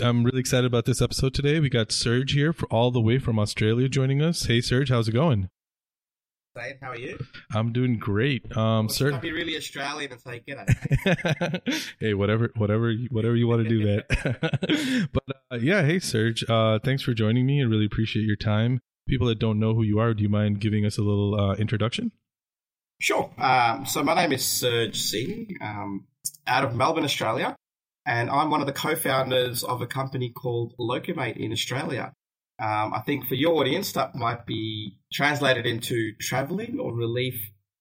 I'm really excited about this episode today. We got Surge here for all the way from Australia joining us. Hey, Surge, how's it going? Dave, how are you? I'm doing great. Um, Surge, be really Australian and say g'day. hey, whatever, whatever, whatever you want to do, man. but uh, yeah, hey, Surge, uh, thanks for joining me. I really appreciate your time. People that don't know who you are, do you mind giving us a little uh, introduction? Sure. Um, so my name is Surge Singh, um, out of Melbourne, Australia and I'm one of the co-founders of a company called Locumate in Australia. Um, I think for your audience, that might be translated into traveling or relief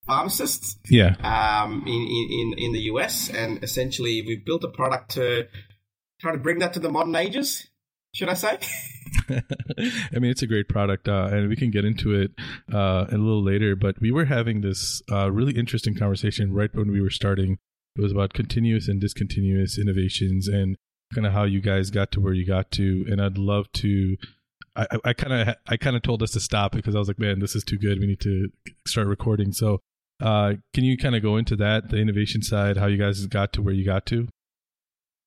pharmacists. Yeah. Um, in, in in the US, and essentially we've built a product to try to bring that to the modern ages. Should I say? I mean, it's a great product, uh, and we can get into it uh, a little later. But we were having this uh, really interesting conversation right when we were starting it was about continuous and discontinuous innovations and kind of how you guys got to where you got to. And I'd love to. I kind of I kind of told us to stop because I was like, man, this is too good. We need to start recording. So, uh, can you kind of go into that, the innovation side, how you guys got to where you got to?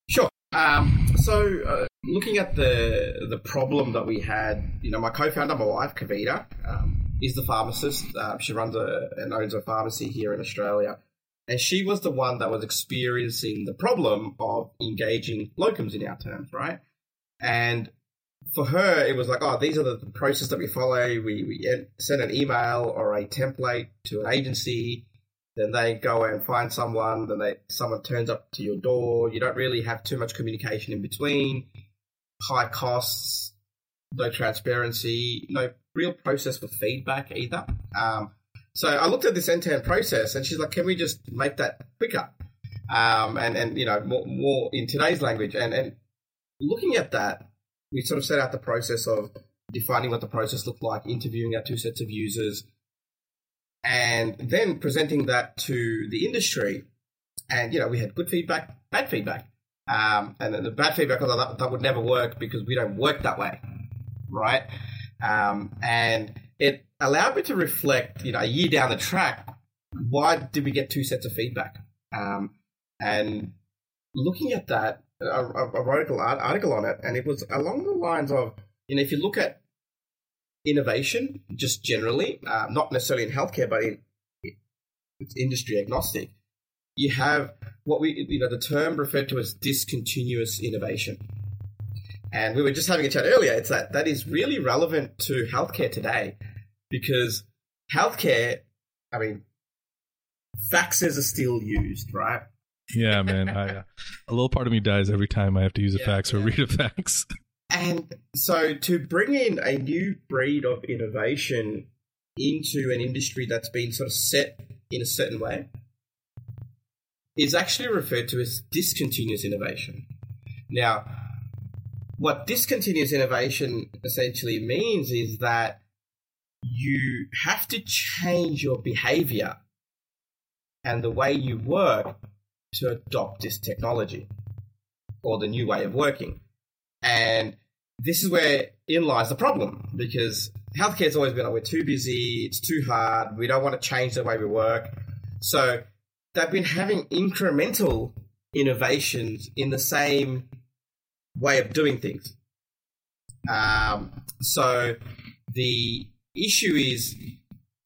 Sure. Um, so, uh, looking at the the problem that we had, you know, my co-founder, my wife, Kavita, um, is the pharmacist. Uh, she runs a and owns a pharmacy here in Australia. And she was the one that was experiencing the problem of engaging locums in our terms, right? And for her, it was like, oh, these are the, process that we follow. We, we send an email or a template to an agency. Then they go and find someone. Then they someone turns up to your door. You don't really have too much communication in between. High costs, no transparency, no real process for feedback either. Um, so I looked at this end-to-end process, and she's like, "Can we just make that quicker?" Um, and and you know more, more in today's language, and and looking at that, we sort of set out the process of defining what the process looked like, interviewing our two sets of users, and then presenting that to the industry. And you know, we had good feedback, bad feedback, um, and the bad feedback was that, that would never work because we don't work that way, right? Um, and it allowed me to reflect, you know, a year down the track, why did we get two sets of feedback? Um, and looking at that, I, I wrote an article on it, and it was along the lines of, you know, if you look at innovation just generally, uh, not necessarily in healthcare, but in it's industry agnostic, you have what we, you know, the term referred to as discontinuous innovation. And we were just having a chat earlier. It's that that is really relevant to healthcare today because healthcare, I mean, faxes are still used, right? Yeah, man. I, uh, a little part of me dies every time I have to use a yeah, fax or yeah. read a fax. And so to bring in a new breed of innovation into an industry that's been sort of set in a certain way is actually referred to as discontinuous innovation. Now, what discontinuous innovation essentially means is that you have to change your behavior and the way you work to adopt this technology or the new way of working. And this is where in lies the problem because healthcare has always been like, we're too busy, it's too hard, we don't want to change the way we work. So they've been having incremental innovations in the same way of doing things. Um, so the issue is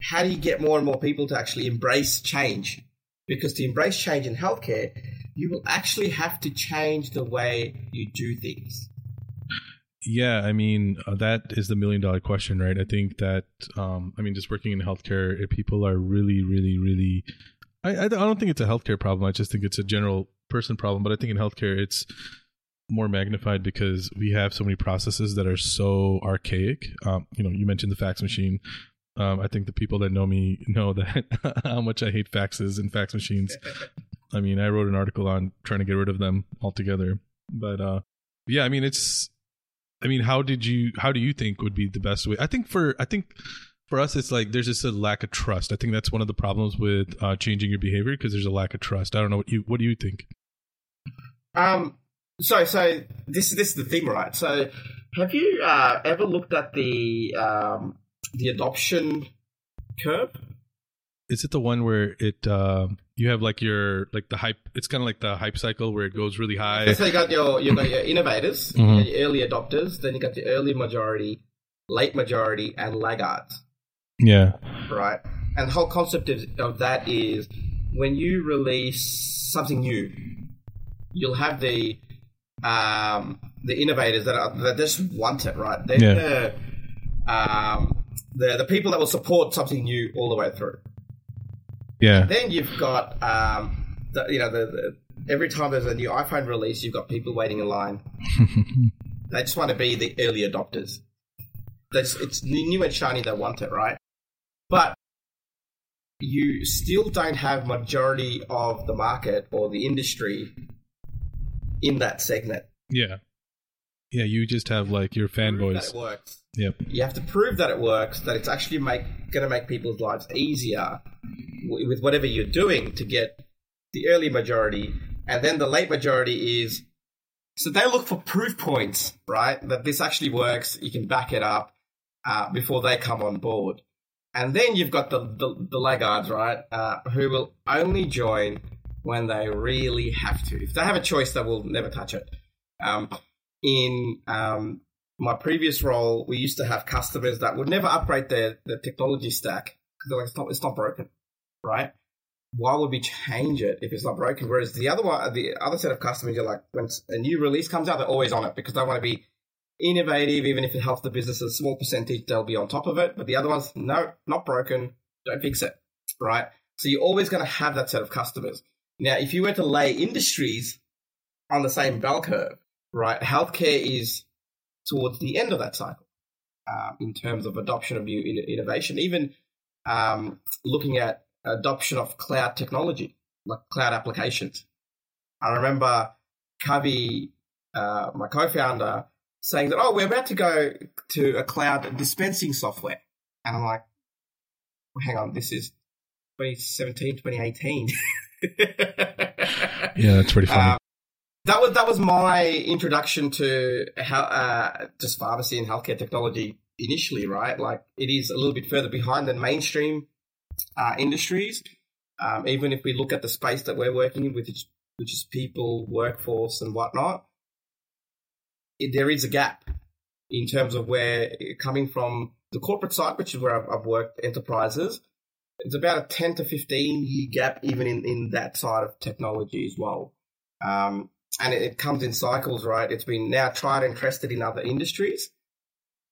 how do you get more and more people to actually embrace change? Because to embrace change in healthcare, you will actually have to change the way you do things. Yeah, I mean uh, that is the million dollar question, right? I think that um, I mean just working in healthcare, people are really, really, really. I I don't think it's a healthcare problem. I just think it's a general person problem. But I think in healthcare, it's more magnified because we have so many processes that are so archaic. Um, you know, you mentioned the fax machine. Um, I think the people that know me know that how much I hate faxes and fax machines. I mean, I wrote an article on trying to get rid of them altogether. But uh, yeah, I mean, it's. I mean, how did you? How do you think would be the best way? I think for I think for us, it's like there's just a lack of trust. I think that's one of the problems with uh, changing your behavior because there's a lack of trust. I don't know what you what do you think? Um, so, so this this is the thing, right? So, have you uh, ever looked at the um, the adoption curve? Is it the one where it uh, you have like your like the hype. It's kind of like the hype cycle where it goes really high. So you got your you got your innovators, Mhm. got your early adopters, then you got your early majority, late majority, and laggards. Yeah, right? And the whole concept of, of that is when you release something new, you'll have the um, the innovators that are that just want it, right? They're Yeah. the, um, the the people that will support something new all the way through. yeah, Then you've got um, the, you know the, the every time there's a new iPhone release, you've got people waiting in line. They just want to be the early adopters. That's it's new and shiny. They want it, right? But you still don't have majority of the market or the industry in that segment. yeah, yeah. You just have like your that fanboys. it works. Yep. You have to prove that it works. That it's actually make going to make people's lives easier w- with whatever you're doing to get the early majority, and then the late majority is. So they look for proof points, right? That this actually works. You can back it up uh, before they come on board. And then you've got the, the, the laggards, right? Uh, who will only join when they really have to. If they have a choice, they will never touch it. Um, in um, my previous role, we used to have customers that would never upgrade their, their technology stack because they're like, it's not, it's not broken, right? Why would we change it if it's not broken? Whereas the other one, the other set of customers, you're like, when a new release comes out, they're always on it because they want to be innovative, even if it helps the business a small percentage, they'll be on top of it. But the other ones, no, not broken, don't fix it, right? So you're always going to have that set of customers. Now, if you were to lay industries on the same bell curve, right, healthcare is towards the end of that cycle um, in terms of adoption of new in- innovation, even um, looking at adoption of cloud technology, like cloud applications. I remember Kavi, uh, my co-founder, saying that, oh, we're about to go to a cloud dispensing software. And I'm like, well, hang on, this is 2017, 2018. Yeah, that's pretty funny. Um, that was that was my introduction to how uh, just pharmacy and healthcare technology initially, right? Like it is a little bit further behind than mainstream uh, industries. Um, even if we look at the space that we're working in, which is, which is people, workforce, and whatnot, it, there is a gap in terms of where coming from the corporate side, which is where I've, I've worked enterprises. It's about a 10 to 15 year gap, even in, in that side of technology as well. Um, and it, it comes in cycles, right? It's been now tried and tested in other industries.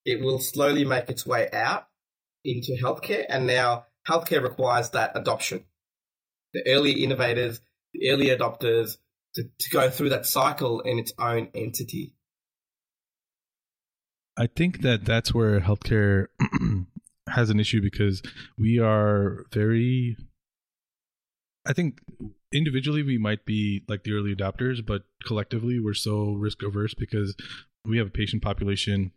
It will slowly make its way out into healthcare, and now healthcare requires that adoption. The early innovators, the early adopters, to, to go through that cycle in its own entity. I think that that's where healthcare has an issue because we are very. I think individually we might be like the early adopters, but collectively we're so risk averse because we have a patient population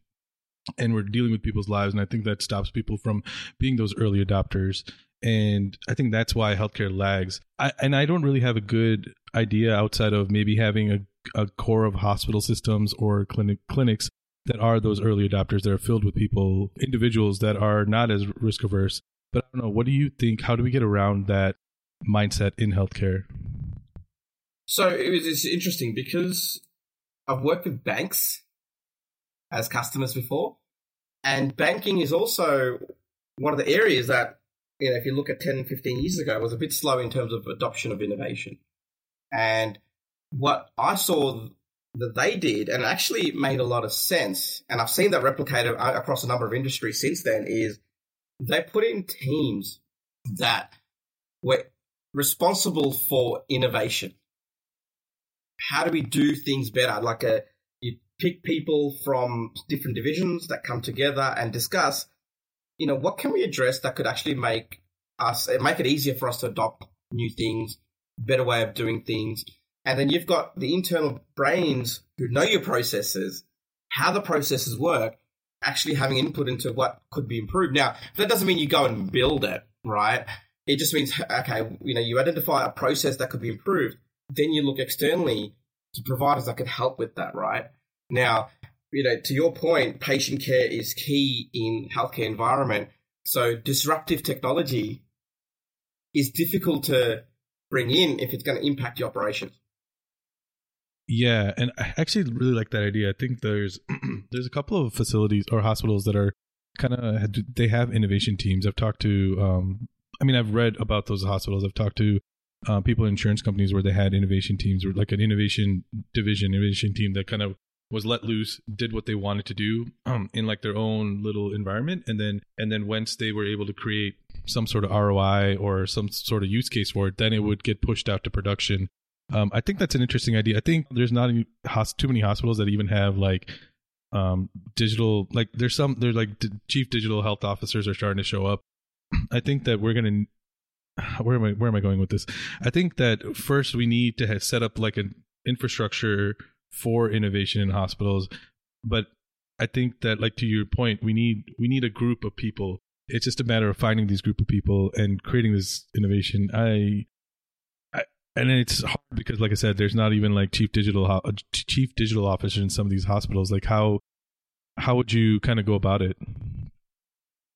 and we're dealing with people's lives. And I think that stops people from being those early adopters. And I think that's why healthcare lags. I, and I don't really have a good idea outside of maybe having a, a core of hospital systems or clinic clinics that are those early adopters that are filled with people, individuals that are not as risk averse. But I don't know. What do you think? How do we get around that mindset in healthcare? So it was it's interesting because I've worked with banks as customers before, and banking is also one of the areas that you know if you look at 10, 15 years ago was a bit slow in terms of adoption of innovation. And what I saw that they did, and actually made a lot of sense, and I've seen that replicated across a number of industries since then, is they put in teams that were responsible for innovation how do we do things better? Like a, you pick people from different divisions that come together and discuss, you know, what can we address that could actually make us make it easier for us to adopt new things, better way of doing things. And then you've got the internal brains who know your processes, how the processes work, actually having input into what could be improved. Now, that doesn't mean you go and build it, right? It just means, okay, you know, you identify a process that could be improved then you look externally to providers that could help with that, right? Now, you know, to your point, patient care is key in healthcare environment. So disruptive technology is difficult to bring in if it's going to impact your operations. Yeah, and I actually really like that idea. I think there's there's a couple of facilities or hospitals that are kind of they have innovation teams. I've talked to, um, I mean, I've read about those hospitals. I've talked to uh, people in insurance companies where they had innovation teams or like an innovation division, innovation team that kind of was let loose, did what they wanted to do um, in like their own little environment, and then and then once they were able to create some sort of ROI or some sort of use case for it, then it would get pushed out to production. Um, I think that's an interesting idea. I think there's not any, too many hospitals that even have like um, digital like there's some there's like d- chief digital health officers are starting to show up. I think that we're gonna where am I where am I going with this? I think that first we need to set up like an infrastructure for innovation in hospitals, but I think that like to your point, we need we need a group of people. It's just a matter of finding these group of people and creating this innovation. I and it's hard because like I said, there's not even like chief digital chief digital officer in some of these hospitals. Like how how would you kind of go about it?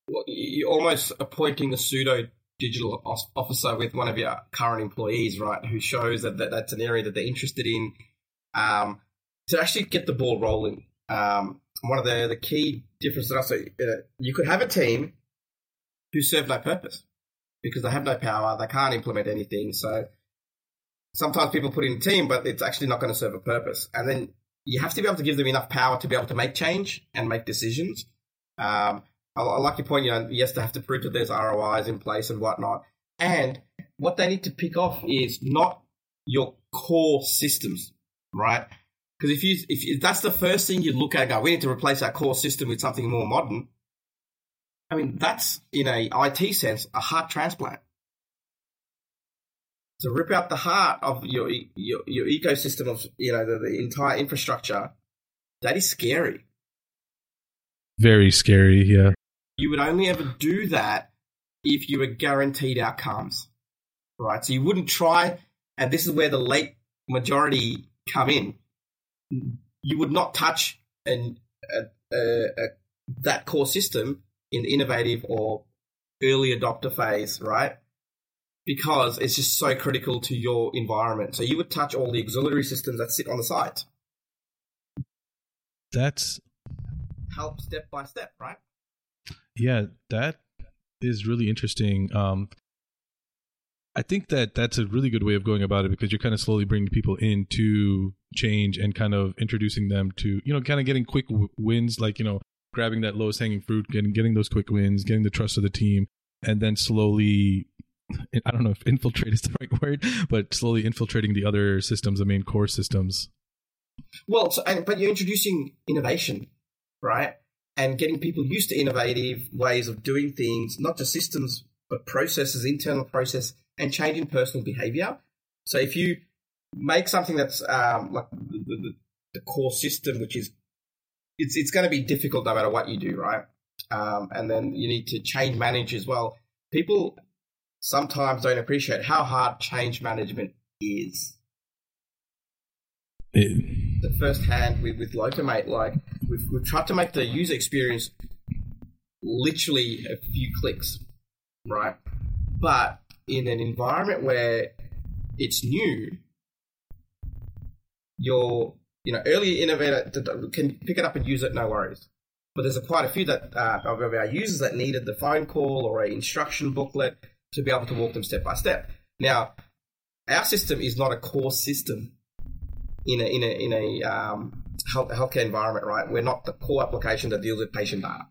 Well, you're almost appointing a pseudo digital officer with one of your current employees, right? Who shows that, that that's an area that they're interested in. Um, to actually get the ball rolling. Um, one of the, the key differences that also, uh, you could have a team who serve no purpose because they have no power, they can't implement anything. So sometimes people put in a team, but it's actually not going to serve a purpose. And then you have to be able to give them enough power to be able to make change and make decisions. Um, I, I like your point, you know, yes, they have to prove that there's ROIs in place and whatnot. And what they need to pick off is not your core systems, right? Because if you if that's the first thing you look at, go, we need to replace our core system with something more modern. I mean, that's in a IT sense a heart transplant. To rip out the heart of your your, your ecosystem of you know the, the entire infrastructure, that is scary. Very scary, yeah. You would only ever do that if you were guaranteed outcomes, right? So you wouldn't try, and this is where the late majority come in you would not touch an, a, a, a, that core system in the innovative or early adopter phase, right? Because it's just so critical to your environment. So you would touch all the auxiliary systems that sit on the site. That's help step by step, right? Yeah, that is really interesting. Um, I think that that's a really good way of going about it because you're kind of slowly bringing people into change and kind of introducing them to, you know, kind of getting quick w- wins, like, you know, grabbing that lowest hanging fruit, getting, getting those quick wins, getting the trust of the team, and then slowly, I don't know if infiltrate is the right word, but slowly infiltrating the other systems, the main core systems. Well, so, but you're introducing innovation, right? And getting people used to innovative ways of doing things, not just systems, but processes, internal process and changing personal behavior. So if you make something that's um, like the, the, the, core system, which is it's it's going to be difficult no matter what you do, right? Um, and then you need to change manage as well. People sometimes don't appreciate how hard change management is. It... The first hand with, with Locumate, like we've, we've tried to make the user experience literally a few clicks, right? But in an environment where it's new, your you know early innovator can pick it up and use it, no worries. But there's a, quite a few that uh, of our users that needed the phone call or an instruction booklet to be able to walk them step by step. Now, our system is not a core system in a in a in a um, health, healthcare environment, right? We're not the core application that deals with patient data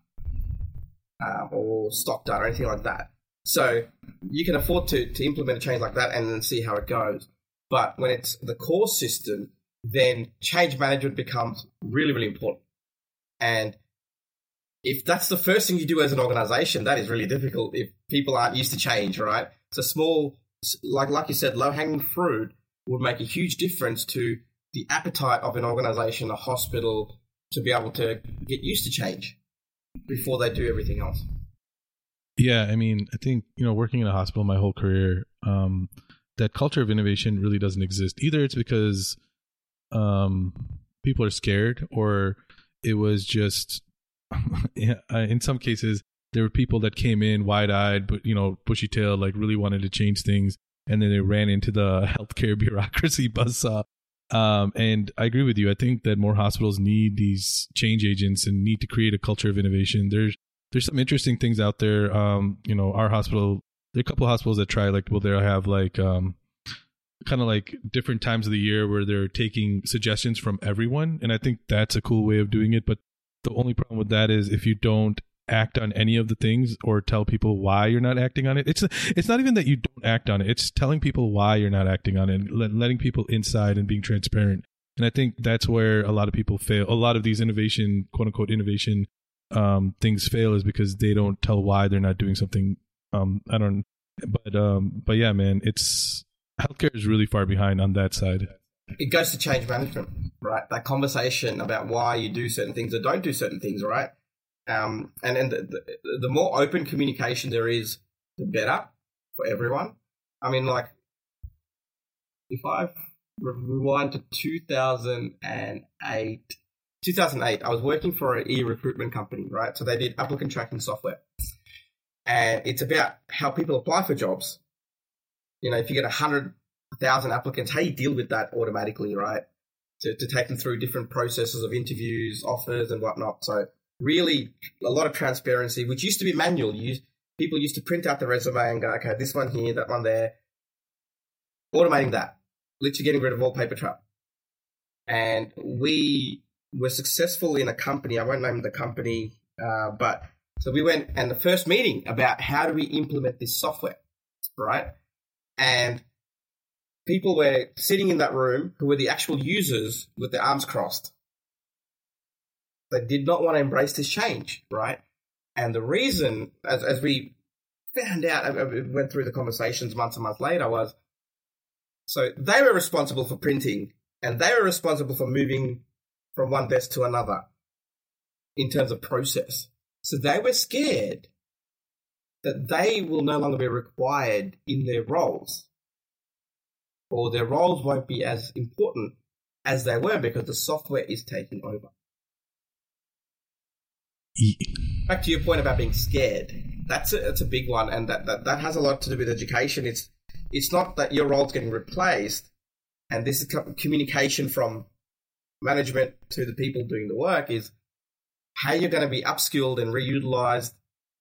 uh, or stock data or anything like that. So you can afford to, to implement a change like that and then see how it goes. But when it's the core system, then change management becomes really, really important. And if that's the first thing you do as an organization, that is really difficult if people aren't used to change, right? So small, like like you said, low hanging fruit would make a huge difference to the appetite of an organization, a hospital, to be able to get used to change before they do everything else. Yeah, I mean, I think you know, working in a hospital my whole career, um, that culture of innovation really doesn't exist. Either it's because um, people are scared, or it was just in some cases there were people that came in wide eyed, but you know, bushy tailed, like really wanted to change things, and then they ran into the healthcare bureaucracy buzzsaw. Um, and I agree with you. I think that more hospitals need these change agents and need to create a culture of innovation. There's there's some interesting things out there. Um, you know, our hospital, there are a couple of hospitals that try like, well, they'll have like um, kind of like different times of the year where they're taking suggestions from everyone, and I think that's a cool way of doing it. But the only problem with that is if you don't act on any of the things or tell people why you're not acting on it. It's it's not even that you don't act on it. It's telling people why you're not acting on it, and letting people inside and being transparent. And I think that's where a lot of people fail. A lot of these innovation, quote unquote, innovation um, things fail is because they don't tell why they're not doing something. Um, I don't, but um, but yeah, man, it's healthcare is really far behind on that side. It goes to change management, right? That conversation about why you do certain things or don't do certain things, right? Um, and and the, the, the more open communication there is, the better for everyone. I mean, like, if I rewind to 2008, 2008, I was working for an e-recruitment company, right? So they did applicant tracking software. And it's about how people apply for jobs. You know, if you get 100,000 applicants, how you deal with that automatically, right? To, to take them through different processes of interviews, offers, and whatnot. So really a lot of transparency, which used to be manual. You, people used to print out the resume and go, okay, this one here, that one there. Automating that, literally getting rid of all paper trail. And we were successful in a company. I won't name the company, uh, but so we went and the first meeting about how do we implement this software, right? And people were sitting in that room who were the actual users with their arms crossed they did not want to embrace this change, right? And the reason, as, as we found out, we went through the conversations months and months later, was so they were responsible for printing and they were responsible for moving from one desk to another in terms of process. So they were scared that they will no longer be required in their roles or their roles won't be as important as they were because the software is taking over back to your point about being scared. That's a, that's a big one, and that, that that has a lot to do with education. It's it's not that your role's getting replaced, and this is communication from management to the people doing the work is how you're going to be upskilled and reutilized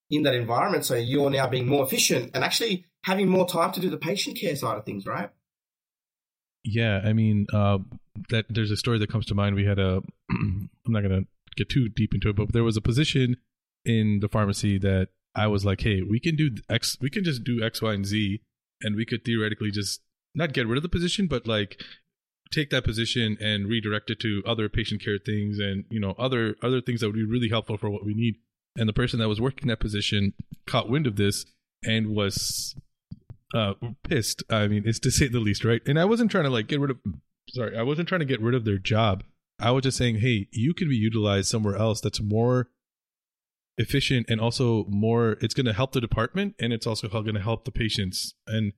in that environment so you're now being more efficient and actually having more time to do the patient care side of things right yeah i mean uh, that there's a story that comes to mind we had a i'm not to get too deep into it, but there was a position in the pharmacy that I was like, hey, we can do X, we can just do X, Y, and Z, and we could theoretically just not get rid of the position, but like take that position and redirect it to other patient care things and you know other other things that would be really helpful for what we need. And the person that was working that position caught wind of this and was uh, pissed. I mean, it's to say the least, right? And I wasn't trying to like get rid of. Sorry, I wasn't trying to get rid of their job. I was just saying, hey, you can be utilized somewhere else that's more efficient and also more it's going to help the department and it's also going to help the patients and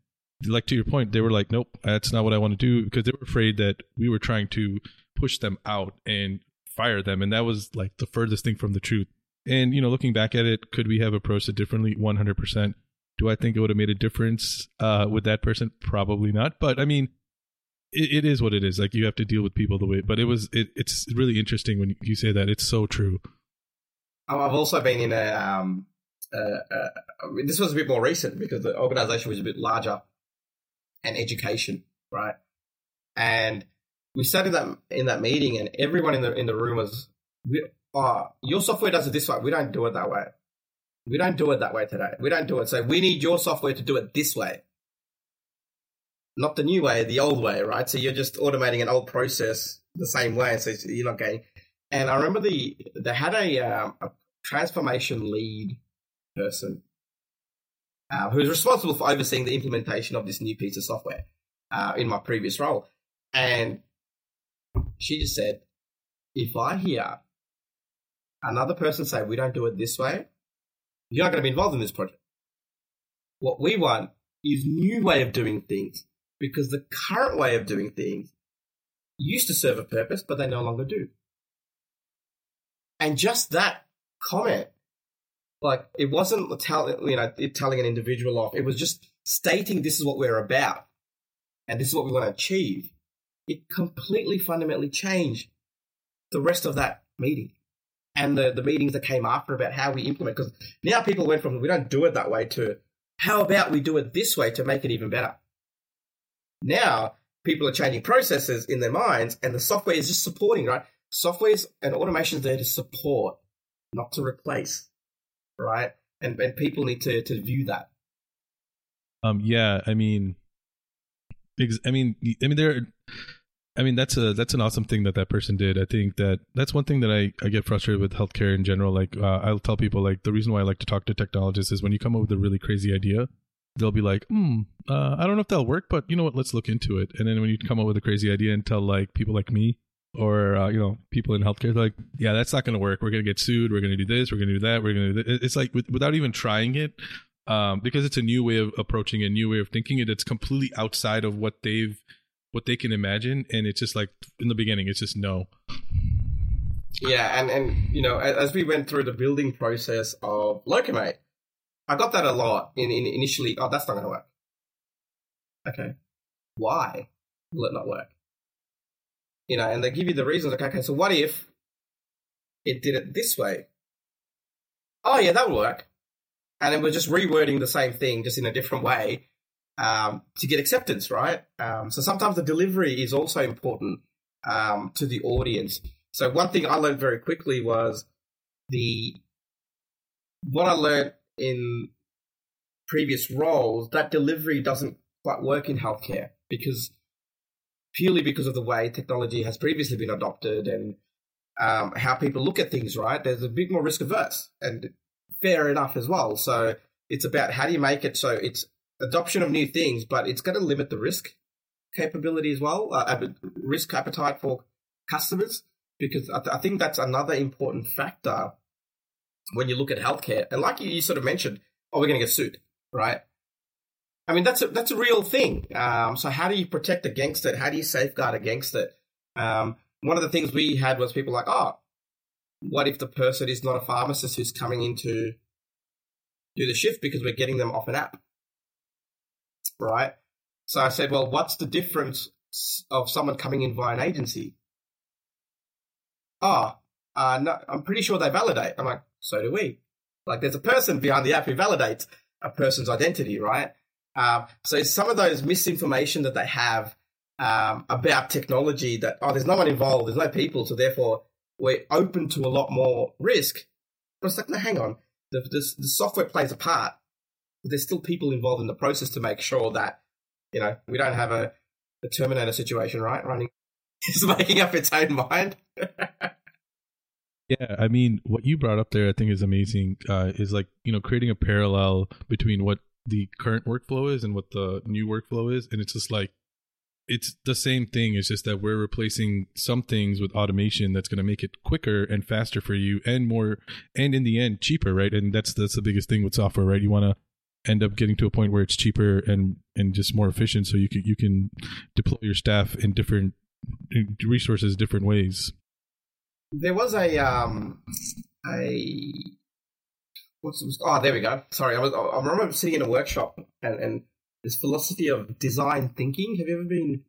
like to your point they were like nope that's not what i want to do because they were afraid that we were trying to push them out and fire them and that was like the furthest thing from the truth and you know looking back at it could we have approached it differently 100% do i think it would have made a difference uh, with that person probably not but i mean it, it is what it is. Like you have to deal with people the way. But it was it, it's really interesting when you say that. It's so true. I've also been in a. Um, uh, uh, this was a bit more recent because the organization was a bit larger, and education, right? And we sat in that in that meeting, and everyone in the in the room was, "Oh, your software does it this way. We don't do it that way. We don't do it that way today. We don't do it. So we need your software to do it this way." not the new way, the old way, right? So you're just automating an old process the same way, so you're not getting. And I remember the they had a, um, a transformation lead person uh, who was responsible for overseeing the implementation of this new piece of software uh, in my previous role, and she just said, "If I hear another person say we don't do it this way, you're not going to be involved in this project. What we want is new way of doing things." because the current way of doing things used to serve a purpose, but they no longer do. And just that comment, like it wasn't tell, you know, telling an individual off. It was just stating this is what we're about and this is what we want to achieve, it completely fundamentally changed the rest of that meeting and the, the meetings that came after about how we implement. Because now people went from we don't do it that way to how about we do it this way to make it even better. Now people are changing processes in their minds and the software is just supporting, right? Software and automation is there to support, not to replace, right? And, and people need to, to view that. Um, yeah, I mean, I mean, I mean, there. I mean, that's a that's an awesome thing that that person did. I think that that's one thing that I, I get frustrated with healthcare in general. Like, uh, I'll tell people like the reason why I like to talk to technologists is when you come up with a really crazy idea, they'll be like, hmm, uh, I don't know if that'll work, but you know what? Let's look into it. And then when you come up with a crazy idea and tell like people like me or uh, you know people in healthcare, they're like, yeah, that's not going to work. We're going to get sued. We're going to do this. We're going to do that. We're going to do this. It's like with, without even trying it, um, because it's a new way of approaching a new way of thinking it. It's completely outside of what they've what they can imagine, and it's just like in the beginning, it's just no. Yeah, and and you know, as we went through the building process of Locumate, I got that a lot. In, in initially, oh, that's not going to work. Okay, why will it not work? You know, and they give you the reasons. Like, okay, so what if it did it this way? Oh yeah, that will work and then we're just rewording the same thing just in a different way um, to get acceptance, right? Um, so sometimes the delivery is also important um, to the audience. So one thing I learned very quickly was the what I learned in previous roles that delivery doesn't quite work in healthcare because purely because of the way technology has previously been adopted and um, how people look at things, right? There's a bit more risk averse, and fair enough as well. So it's about how do you make it so it's adoption of new things, but it's going to limit the risk capability as well, uh, risk appetite for customers, because I, th- I, think that's another important factor when you look at healthcare. And like you, you sort of mentioned, oh, we're going to get sued, right? I mean, that's a, that's a real thing. Um, so how do you protect against it? How do you safeguard against it? Um, one of the things we had was people like, oh, what if the person is not a pharmacist who's coming in to do the shift because we're getting them off an app? Right? So I said, well, what's the difference of someone coming in via an agency? Ah, oh, uh, no, I'm pretty sure they validate. I'm like, so do we. Like, there's a person behind the app who validates a person's identity, right? Um, so some of those misinformation that they have um, about technology that, oh, there's no one involved, there's no people, so therefore we're open to a lot more risk. But it's like, no, hang on. The, the, the software plays a part. There's still people involved in the process to make sure that, you know, we don't have a, a Terminator situation, right? Running, just making up its own mind. yeah, I mean, what you brought up there, I think, is amazing. Uh, is like you know creating a parallel between what the current workflow is and what the new workflow is, and it's just like it's the same thing. It's just that we're replacing some things with automation that's going to make it quicker and faster for you, and more, and in the end, cheaper, right? And that's that's the biggest thing with software, right? You want to end up getting to a point where it's cheaper and and just more efficient, so you can you can deploy your staff in different resources, different ways. There was a um a what's oh there we go. Sorry, I was I remember sitting in a workshop and and this philosophy of design thinking. Have you ever been?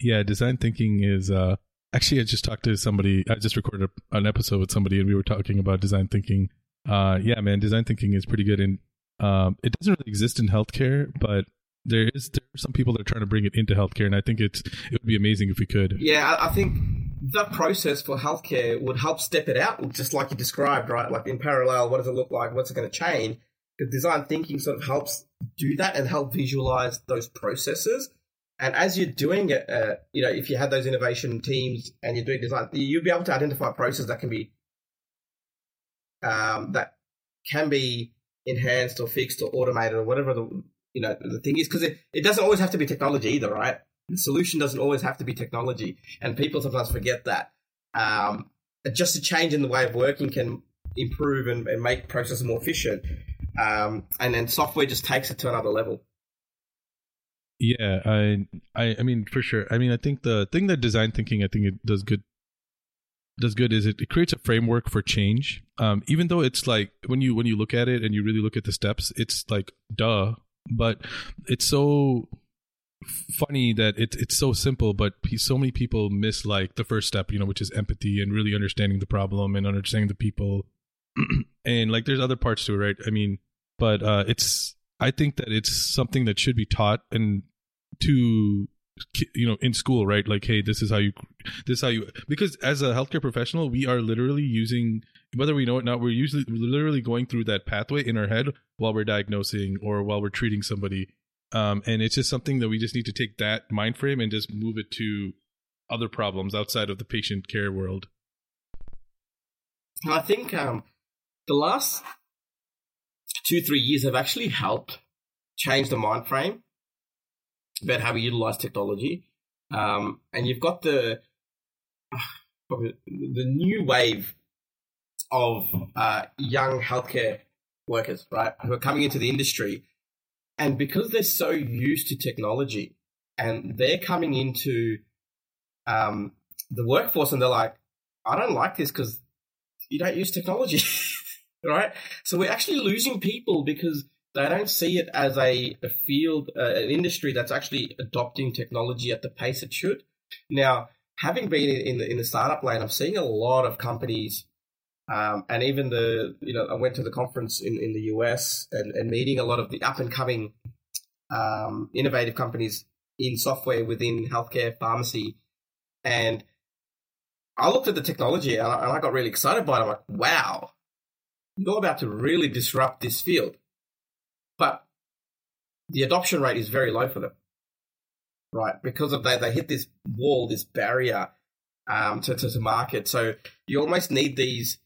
yeah, design thinking is. uh Actually, I just talked to somebody. I just recorded an episode with somebody, and we were talking about design thinking. Uh, yeah, man, design thinking is pretty good, and um, it doesn't really exist in healthcare, but there is there are some people that are trying to bring it into healthcare, and I think it's it would be amazing if we could. Yeah, I, think that process for healthcare would help step it out, just like you described, right? Like in parallel, what does it look like? What's it going to change? Because design thinking sort of helps do that and help visualize those processes. And as you're doing it, uh, you know, if you have those innovation teams and you're doing design, you'll be able to identify processes that can be um, that can be enhanced or fixed or automated or whatever the you know the thing is because it, it doesn't always have to be technology either, right? The solution doesn't always have to be technology, and people sometimes forget that. Um, just a change in the way of working can improve and, and make processes more efficient um, and then software just takes it to another level. Yeah, I, I, I mean, for sure. I mean, I think the thing that design thinking, I think it does good does good is it, it creates a framework for change. Um, even though it's like when you when you look at it and you really look at the steps, it's like duh, but it's so funny that it's it's so simple, but so many people miss like the first step, you know, which is empathy and really understanding the problem and understanding the people. and like there's other parts to it, right? I mean, but uh, it's I think that it's something that should be taught and to you know in school right? Like hey this is how you this is how you because as a healthcare professional we are literally using whether we know it or not we're usually literally going through that pathway in our head while we're diagnosing or while we're treating somebody. Um, and it's just something that we just need to take that mind frame and just move it to other problems outside of the patient care world. I think um, the last two three years have actually helped change the mind frame about how we utilize technology. Um, and you've got the the new wave of uh, young healthcare workers, right, who are coming into the industry, and because they're so used to technology, and they're coming into um, the workforce, and they're like, I don't like this because you don't use technology, right? So we're actually losing people because they don't see it as a, a field, uh, an industry that's actually adopting technology at the pace it should. Now, having been in the, in the startup lane, I'm seeing a lot of companies, um, and even the, you know, I went to the conference in, in the US and, and meeting a lot of the up and coming um, innovative companies in software within healthcare, pharmacy. And I looked at the technology and I, and I got really excited by it. I'm like, wow, you're about to really disrupt this field but the adoption rate is very low for them, right? Because of that, they hit this wall, this barrier um, to, to, to market. So you almost need these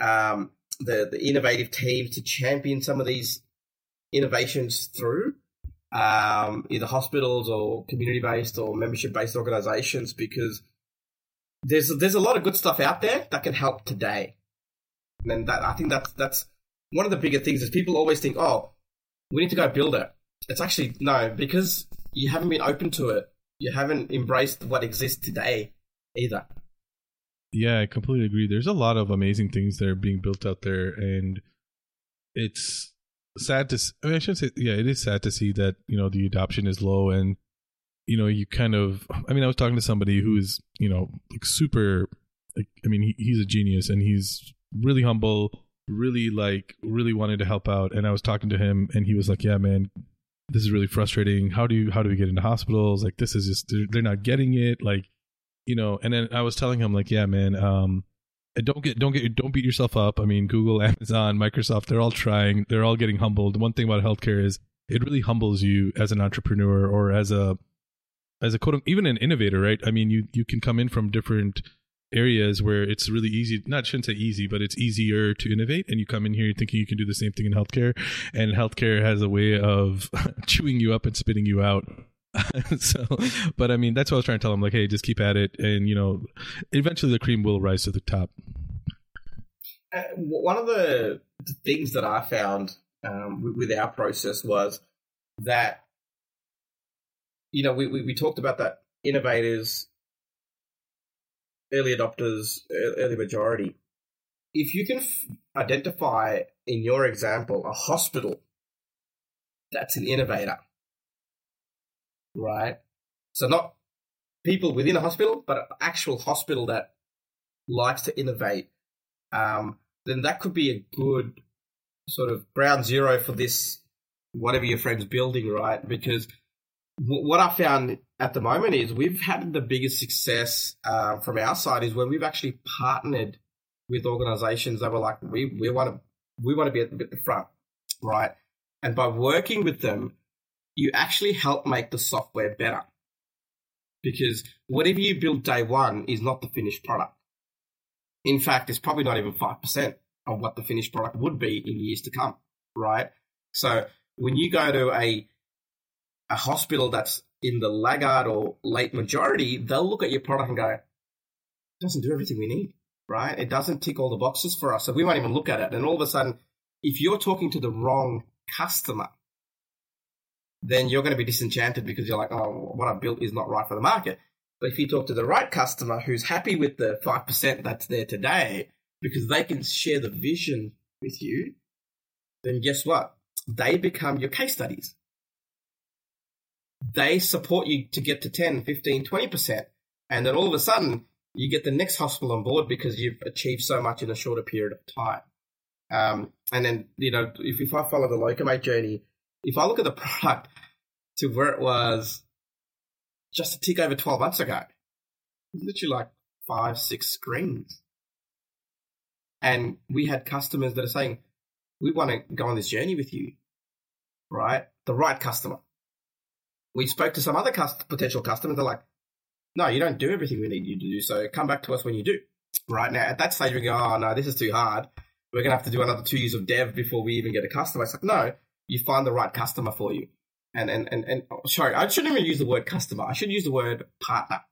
um, the the innovative teams to champion some of these innovations through um, either hospitals or community based or membership based organizations because there's there's a lot of good stuff out there that can help today. And that I think that's that's one of the bigger things is people always think, oh, we need to go build it. It's actually no, because you haven't been open to it. You haven't embraced what exists today either. Yeah, I completely agree. There's a lot of amazing things that are being built out there, and it's sad to. I, mean, I shouldn't say. Yeah, it is sad to see that you know the adoption is low, and you know you kind of. I mean, I was talking to somebody who is you know like super. Like, I mean, he, he's a genius, and he's really humble really like really wanted to help out and i was talking to him and he was like yeah man this is really frustrating. How do you how do we get into hospitals? Like this is just they're, they're not getting it. Like you know and then i was telling him like yeah man um don't get don't get don't beat yourself up. I mean google amazon microsoft they're all trying. They're all getting humbled. One thing about healthcare is it really humbles you as an entrepreneur or as a as a quote even an innovator right? I mean you you can come in from different areas where it's really easy not shouldn't say easy but it's easier to innovate. And you come in here thinking you can do the same thing in healthcare. And healthcare has a way of chewing you up and spitting you out. So but i mean that's what i was trying to tell them like hey just keep at it. And you know eventually the cream will rise to the top. Uh, one of the things that i found um, with, our process was that you know we, we, we talked about that innovators early adopters, early majority. If you can f- identify in your example a hospital that's an innovator, right? So not people within a hospital, but an actual hospital that likes to innovate, um, then that could be a good sort of ground zero for this whatever your friend's building, right? Because what I found at the moment is we've had the biggest success uh, from our side is when we've actually partnered with organizations that were like, we, we want to we want to be at the, at the front, right? And by working with them, you actually help make the software better. Because whatever you build day one is not the finished product. In fact, it's probably not even 5% of what the finished product would be in years to come, right? So when you go to a a hospital that's in the laggard or late majority, they'll look at your product and go, it doesn't do everything we need, right? It doesn't tick all the boxes for us. So we won't even look at it. And all of a sudden, if you're talking to the wrong customer, then you're going to be disenchanted because you're like, oh, what I built is not right for the market. But if you talk to the right customer who's happy with the 5% that's there today because they can share the vision with you, then guess what? They become your case studies. They support you to get to 10, 15, 20%. And then all of a sudden, you get the next hospital on board because you've achieved so much in a shorter period of time. Um, and then, you know, if, if I follow the Locumate journey, if I look at the product to where it was just a tick over 12 months ago, it's literally like five, six screens. And we had customers that are saying, we want to go on this journey with you, right? The right customer. We spoke to some other cust- potential customers. They're like, no, you don't do everything we need you to do. So come back to us when you do. Right now, at that stage, we go, oh, no, this is too hard. We're going to have to do another two years of dev before we even get a customer. It's like, no, you find the right customer for you. And, and, and, and oh, sorry, I shouldn't even use the word customer. I should use the word partner.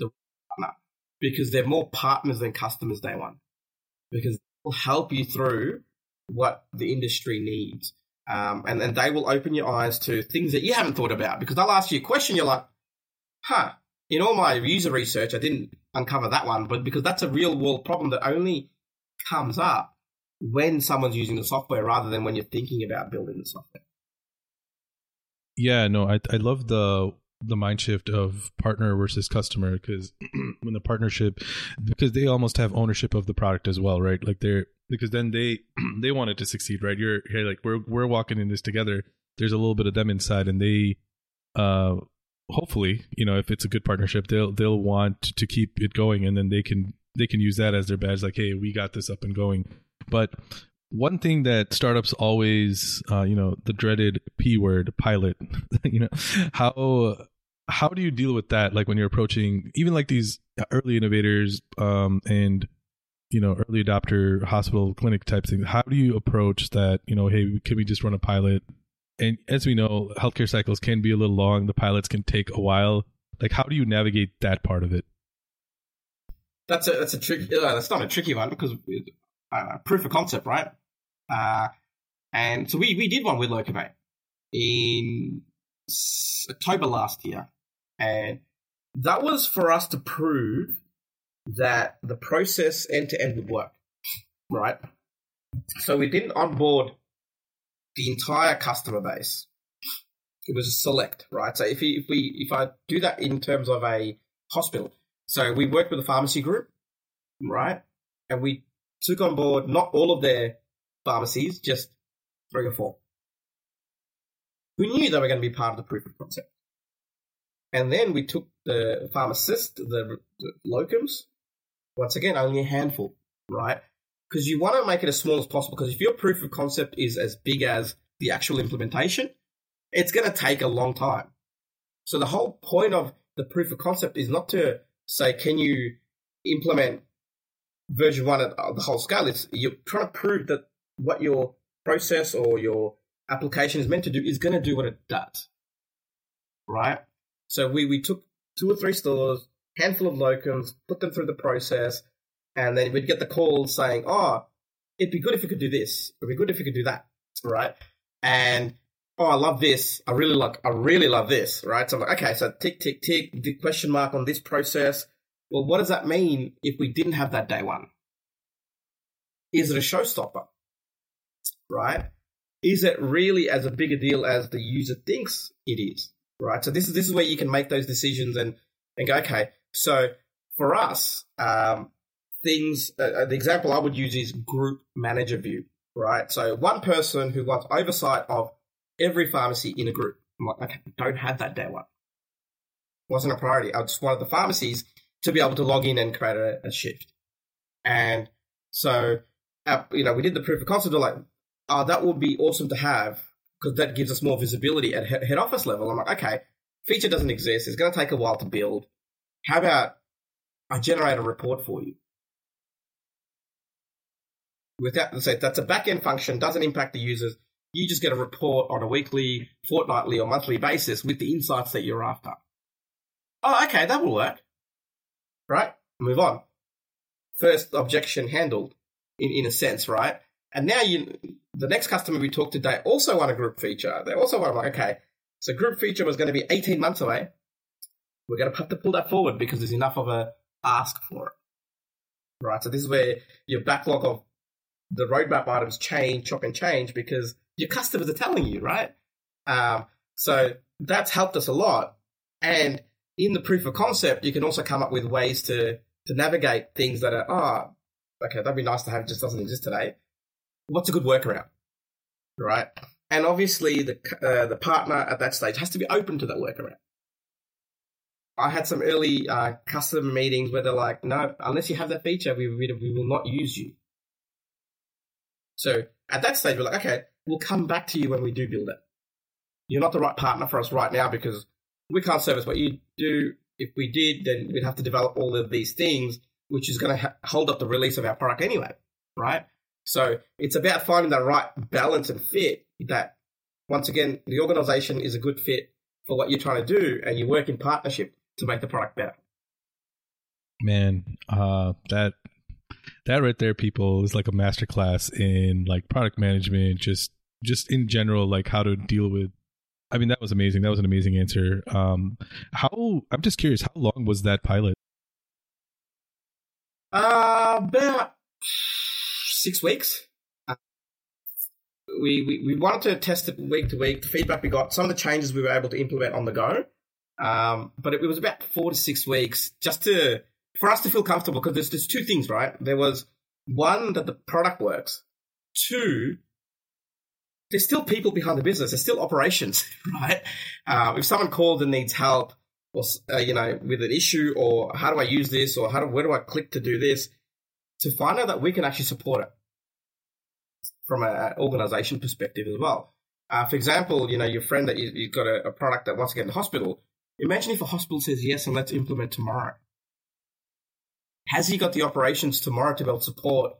The partner. Because they're more partners than customers day one. Because they will help you through what the industry needs. Um, and then they will open your eyes to things that you haven't thought about because they'll ask you a question. You're like, huh, in all my user research, I didn't uncover that one, but because that's a real world problem that only comes up when someone's using the software rather than when you're thinking about building the software. Yeah, no, I I love the the mind shift of partner versus customer because when the partnership because they almost have ownership of the product as well right like they're because then they they want it to succeed right? You're hey like we're we're walking in this together. There's a little bit of them inside and they uh hopefully you know if it's a good partnership they'll they'll want to keep it going and then they can they can use that as their badge like hey we got this up and going. But one thing that startups always uh, you know the dreaded p word pilot you know how how do you deal with that? Like when you're approaching even like these early innovators um, and you know early adopter hospital clinic type things how do you approach that? You know hey can we just run a pilot? And as we know healthcare cycles can be a little long. The pilots can take a while. Like how do you navigate that part of it? That's a that's a trick uh, that's not a tricky one because uh, proof of concept right? Uh, and so we we did one with Locumate in october last year. And that was for us to prove that the process end to end would work, right? So we didn't onboard the entire customer base. It was a select, right? So if, if we if I do that in terms of a hospital, so we worked with a pharmacy group, right? And we took on board not all of their pharmacies, just three or four. We knew they were going to be part of the proof of concept? And then we took the pharmacist, the, the locums, once again, only a handful, right? Because you want to make it as small as possible. Because if your proof of concept is as big as the actual implementation, it's going to take a long time. So the whole point of the proof of concept is not to say, can you implement version one at the whole scale? It's you're trying to prove that what your process or your application is meant to do is going to do what it does, right? So we, we took two or three stores, handful of locums, put them through the process, and then we'd get the call saying, oh, it'd be good if you could do this. It'd be good if you could do that, right? And oh, I love this. I really like. I really love this, right? So I'm like, okay, so tick, tick, tick. The question mark on this process. Well, what does that mean if we didn't have that day one? Is it a showstopper? Right? Is it really as a big a deal as the user thinks it is? right? So this is this is where you can make those decisions and and go, okay. So for us, um, things uh, uh, the example I would use is group manager view, right? So one person who wants oversight of every pharmacy in a group. I'm like, okay, don't have that day one. Wasn't a priority. I just wanted the pharmacies to be able to log in and create a, a shift. And so, uh, you know, we did the proof of concept. We're like, oh, that would be awesome to have because that gives us more visibility at head office level. I'm like, okay, feature doesn't exist. It's going to take a while to build. How about I generate a report for you? Without say that's a back end function, doesn't impact the users. You just get a report on a weekly, fortnightly, or monthly basis with the insights that you're after. Oh, okay, that will work. Right? Move on. First objection handled in, in a sense, right? And now you, the next customer we talked today also want a group feature. They also want like, okay, so group feature was going to be 18 months away. We're going to have to pull that forward because there's enough of a ask for it. Right. So this is where your backlog of the roadmap items change, chop and change because your customers are telling you, right? Um, so that's helped us a lot. And in the proof of concept, you can also come up with ways to to navigate things that are, oh, okay, that'd be nice to have, just doesn't exist today. What's a good workaround, right? And obviously, the uh, the partner at that stage has to be open to that workaround. I had some early uh, customer meetings where they're like, "No, unless you have that feature, we we, will not use you." So at that stage, we're like, "Okay, we'll come back to you when we do build it. You're not the right partner for us right now because we can't service what you do. If we did, then we'd have to develop all of these things, which is going to ha- hold up the release of our product anyway, right? So it's about finding the right balance and fit that, once again, the organization is a good fit for what you're trying to do and you work in partnership to make the product better. Man, uh, that that right there, people, is like a masterclass in like product management, just just in general, like how to deal with I mean, that was amazing. That was an amazing answer. Um, how I'm just curious, how long was that pilot? Uh, about six weeks. Uh, we, we we wanted to test it week to week. The feedback we got, some of the changes we were able to implement on the go, um, but it, it was about four to six weeks just to for us to feel comfortable because there's there's two things, right? There was one that the product works. Two, there's still people behind the business. There's still operations, right? Uh, if someone called and needs help, or uh, you know, with an issue, or how do I use this, or how do where do I click to do this, to find out that we can actually support it from an organization perspective as well. Uh, for example, you know, your friend that you, you've got a, a product that wants to get in the hospital. Imagine if a hospital says yes and let's implement tomorrow. Has he got the operations tomorrow to be able to support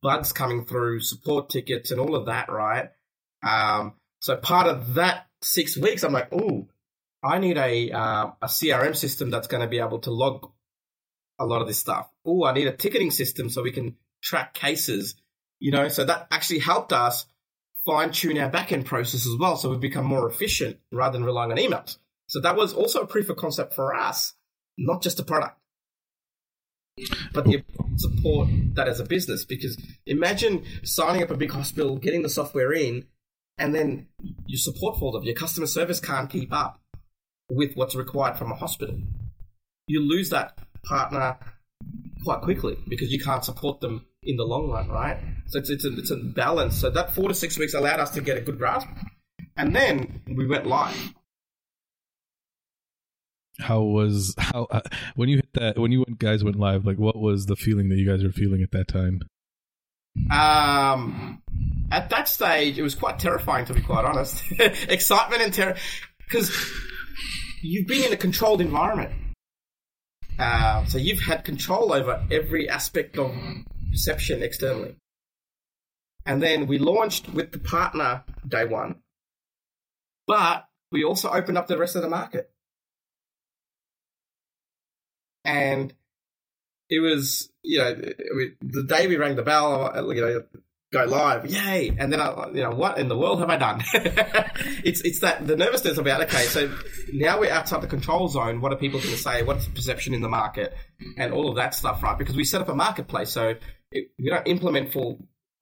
bugs coming through, support tickets, and all of that, right? Um, so part of that six weeks, I'm like, oh, I need a uh, a CRM system that's going to be able to log a lot of this stuff. Oh, I need a ticketing system so we can track cases. You know, so that actually helped us fine tune our backend process as well, so we've become more efficient rather than relying on emails. So that was also a proof of concept for us, not just a product, but the support that as a business. Because imagine signing up a big hospital, getting the software in, and then your support folder, your customer service can't keep up with what's required from a hospital. You lose that partner quite quickly because you can't support them in the long run, right? So it's it's a, it's a balance. So that four to six weeks allowed us to get a good grasp, and then we went live. How was how uh, when you hit that when you went, guys went live? Like, what was the feeling that you guys were feeling at that time? Um, at that stage, it was quite terrifying, to be quite honest. Excitement and terror, because you've been in a controlled environment. Uh, so you've had control over every aspect of perception externally. And then we launched with the partner day one, but we also opened up the rest of the market. And it was, you know, the day we rang the bell, you know, go live, yay! And then I, you know, what in the world have I done? it's it's that the nervousness about okay, so now we're outside the control zone. What are people going to say? What's the perception in the market, and all of that stuff, right? Because we set up a marketplace, so it, we don't implement for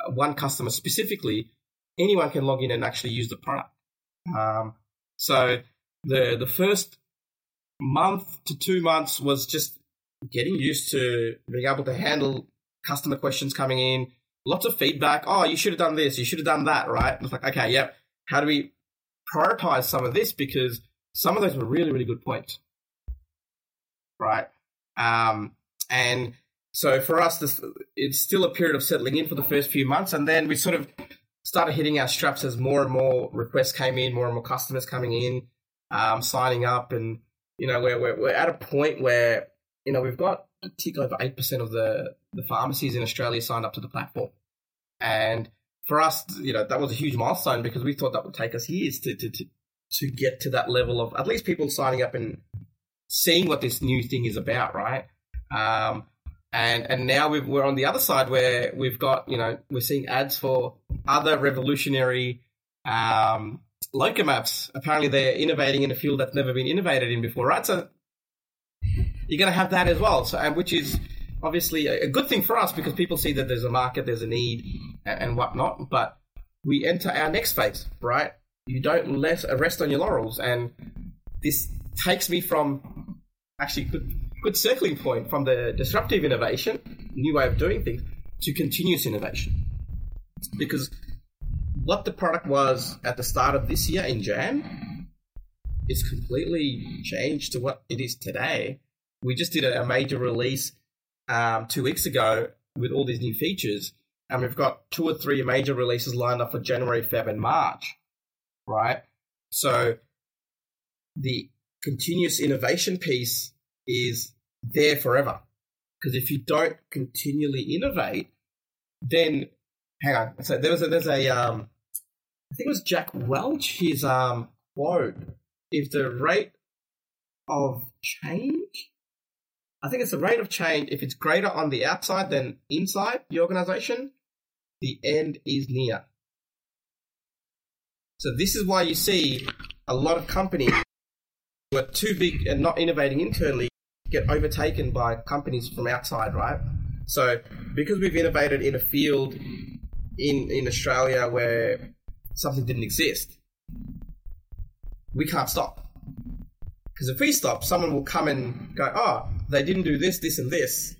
one customer specifically. Anyone can log in and actually use the product. Um, so the the first month to two months was just getting used to being able to handle customer questions coming in, lots of feedback. Oh, you should have done this, you should have done that, right? It's like, okay, yep. How do we prioritize some of this? Because some of those were really, really good points, right? Um, and so for us, this it's still a period of settling in for the first few months, and then we sort of started hitting our straps as more and more requests came in, more and more customers coming in, um, signing up, and you know we're, we're, we're at a point where you know we've got a tick over eight percent of the the pharmacies in Australia signed up to the platform, and for us, you know, that was a huge milestone because we thought that would take us years to to to, to get to that level of at least people signing up and seeing what this new thing is about, right? Um, and and now we are on the other side where we've got you know we're seeing ads for other revolutionary um, locum apps. Apparently, they're innovating in a field that's never been innovated in before, right? So you're going to have that as well. So, and which is obviously a, good thing for us because people see that there's a market, there's a need, and, and whatnot. But we enter our next phase, right? You don't let rest on your laurels, and this takes me from actually good, good circling point from the disruptive innovation, new way of doing things, to continuous innovation. Because what the product was at the start of this year in Jan is completely changed to what it is today. We just did a, major release um, two weeks ago with all these new features, and we've got two or three major releases lined up for January, Feb, and March, right? So the continuous innovation piece is there forever. Because if you don't continually innovate, then hang on. So there was a, there's a um, I think it was Jack Welch. His um quote: "If the rate of change, I think it's the rate of change. If it's greater on the outside than inside the organization, the end is near." So this is why you see a lot of companies who are too big and not innovating internally get overtaken by companies from outside, right? So because we've innovated in a field in in Australia where something didn't exist, we can't stop. Because if we stop, someone will come and go, oh, they didn't do this, this, and this.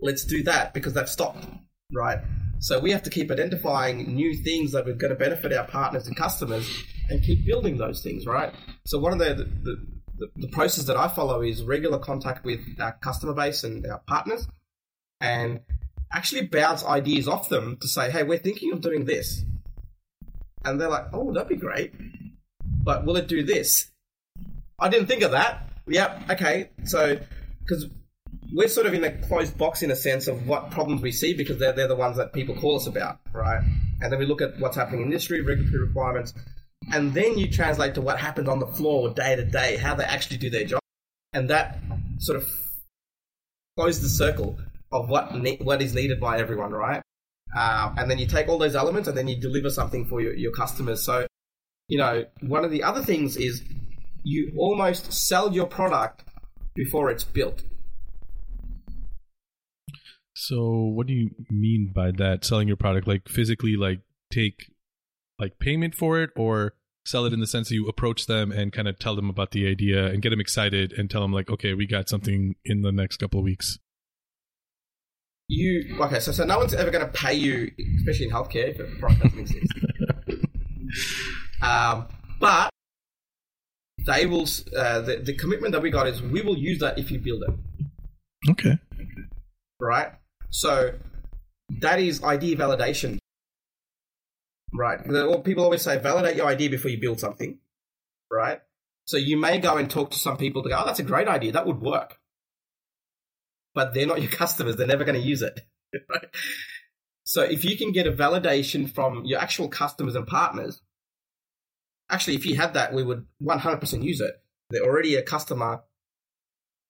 Let's do that because they've stopped, right? So we have to keep identifying new things that are going to benefit our partners and customers and keep building those things, right? So one of the, the, the, the process that I follow is regular contact with our customer base and our partners and actually bounce ideas off them to say, hey, we're thinking of doing this. And they're like, oh, that'd be great. But will it do this? I didn't think of that. Yep, okay. So, because we're sort of in a closed box in a sense of what problems we see because they're, they're the ones that people call us about, right? And then we look at what's happening in industry, regulatory requirements, and then you translate to what happens on the floor day to day, how they actually do their job, and that sort of closes the circle of what ne- what is needed by everyone, right? Uh, and then you take all those elements and then you deliver something for your, your customers. So, you know, one of the other things is you almost sell your product before it's built. So, what do you mean by that? Selling your product, like physically, like take like payment for it, or sell it in the sense that you approach them and kind of tell them about the idea and get them excited and tell them like, okay, we got something in the next couple of weeks you okay? So, so no one's ever going to pay you, especially in healthcare, it doesn't exist. um, but they will. Uh, the, the commitment that we got is we will use that if you build it. Okay. Right. So that is idea validation. Right. People always say validate your idea before you build something. Right. So you may go and talk to some people to go, oh, that's a great idea. That would work but they're not your customers. They're never going to use it. So if you can get a validation from your actual customers and partners, actually, if you had that, we would 100% use it. They're already a customer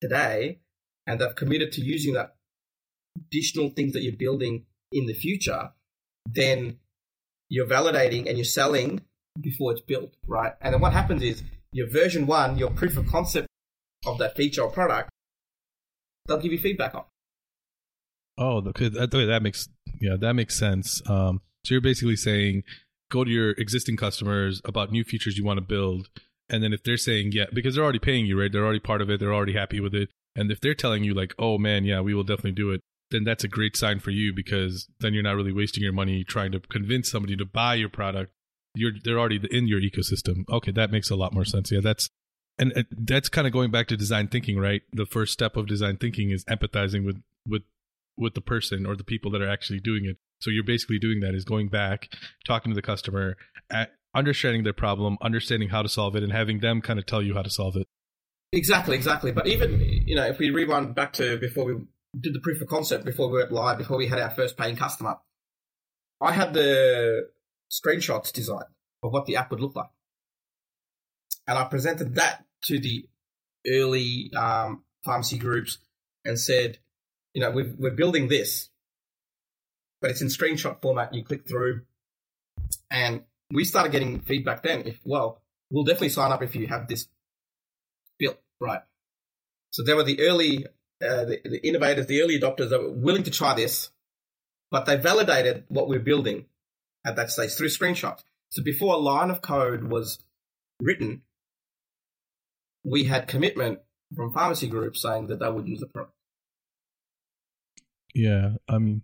today, and they've committed to using that additional things that you're building in the future, then you're validating and you're selling before it's built, right? And then what happens is your version one, your proof of concept of that feature or product they'll give you feedback on. Oh, okay, that, that makes yeah, that makes sense. Um, so you're basically saying go to your existing customers about new features you want to build, and then if they're saying yeah, because they're already paying you, right? They're already part of it. They're already happy with it. And if they're telling you like, oh man, yeah, we will definitely do it, then that's a great sign for you because then you're not really wasting your money trying to convince somebody to buy your product. You're they're already in your ecosystem. Okay, that makes a lot more sense. Yeah, that's and that's kind of going back to design thinking right? The first step of design thinking is empathizing with with with the person or the people that are actually doing it. So you're basically doing that is going back talking to the customer understanding their problem understanding how to solve it and having them kind of tell you how to solve it. Exactly exactly. But even you know if we rewind back to before we did the proof of concept before we went live before we had our first paying customer i had the screenshots designed of what the app would look like. And i presented that to the early um, pharmacy groups and said, you know, we're, we're building this, but it's in screenshot format. You click through, and we started getting feedback then. If well, we'll definitely sign up if you have this built right. So there were the early, uh, the, the innovators, the early adopters that were willing to try this, but they validated what we're building at that stage through screenshots. So before a line of code was written, we had commitment from pharmacy groups saying that they would use the product. Yeah, I mean,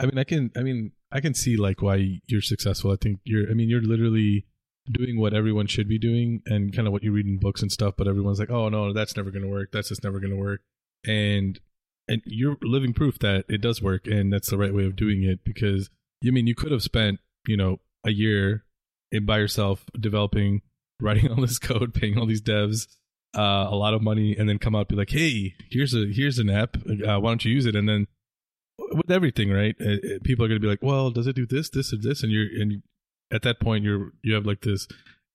I mean, I can, I mean, I can see like why you're successful. I think you're, I mean, you're literally doing what everyone should be doing and kind of what you read in books and stuff. But everyone's like, oh no, that's never going to work. That's just never going to work. And and you're living proof that it does work and that's the right way of doing it because you I mean you could have spent you know a year by yourself developing writing all this code paying all these devs uh, a lot of money and then come out be like hey here's a here's an app uh, why don't you use it and then with everything, right? Uh, uh, people are going to be like, "Well, does it do this, this, or this?" And you're and at that point, you're you have like this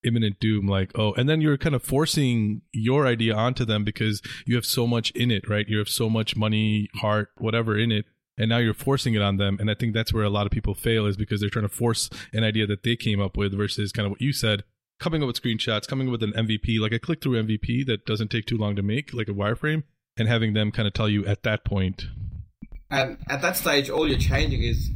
imminent doom, like, oh, and then you're kind of forcing your idea onto them because you have so much in it, right? You have so much money, heart, whatever in it, and now you're forcing it on them. And I think that's where a lot of people fail is because they're trying to force an idea that they came up with versus kind of what you said. Coming up with screenshots, coming up with an MVP, like a click through MVP that doesn't take too long to make, like a wireframe, and having them kind of tell you at that point. and at that stage, all you're changing is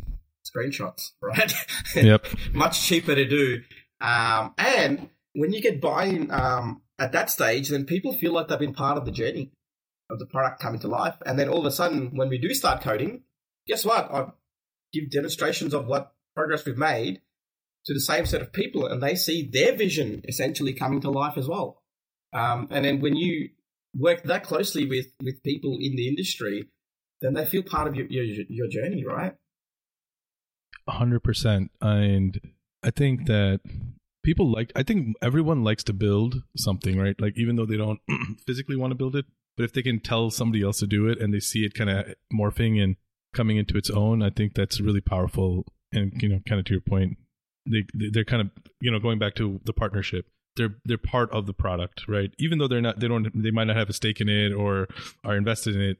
screenshots, right? Yep. Much cheaper to do. Um, and when you get buy-in um, at that stage, then people feel like they've been part of the journey of the product coming to life. And then all of a sudden, when we do start coding, guess what? I give demonstrations of what progress we've made to the same set of people, and they see their vision essentially coming to life as well. Um, and then when you work that closely with with people in the industry, then they feel part of your your, your journey, right? hundred percent. And I think that people like. I think everyone likes to build something, right? Like even though they don't physically want to build it, but if they can tell somebody else to do it and they see it kind of morphing and coming into its own, I think that's really powerful. And you know, kind of to your point, they they're kind of you know going back to the partnership they're they're part of the product, right? Even though they're not, they don't, they might not have a stake in it or are invested in it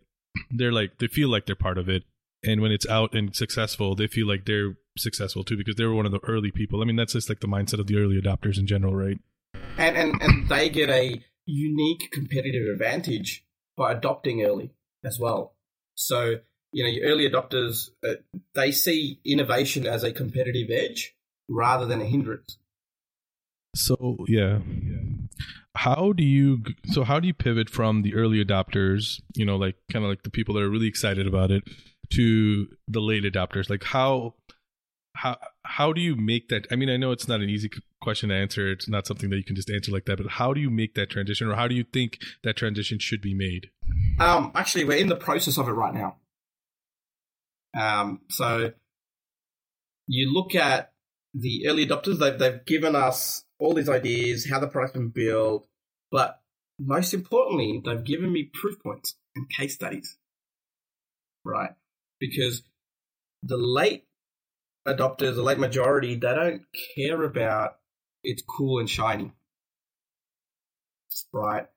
they're like they feel like they're part of it. And when it's out and successful they feel like they're successful too because they were one of the early people. I mean that's just like the mindset of the early adopters in general right? And and, and they get a unique competitive advantage by adopting early as well. So you know your early adopters uh, they see innovation as a competitive edge rather than a hindrance. So yeah. How do you so how do you pivot from the early adopters you know like kind of like the people that are really excited about it to the late adopters? Like how how how do you make that i mean i know it's not an easy question to answer it's not something that you can just answer like that but how do you make that transition or how do you think that transition should be made? Um actually we're in the process of it right now. Um so you look at the early adopters they've, they've given us all these ideas, how the product's been built, but most importantly, they've given me proof points and case studies, right? Because the late adopters, the late majority, they don't care about it's cool and shiny, right?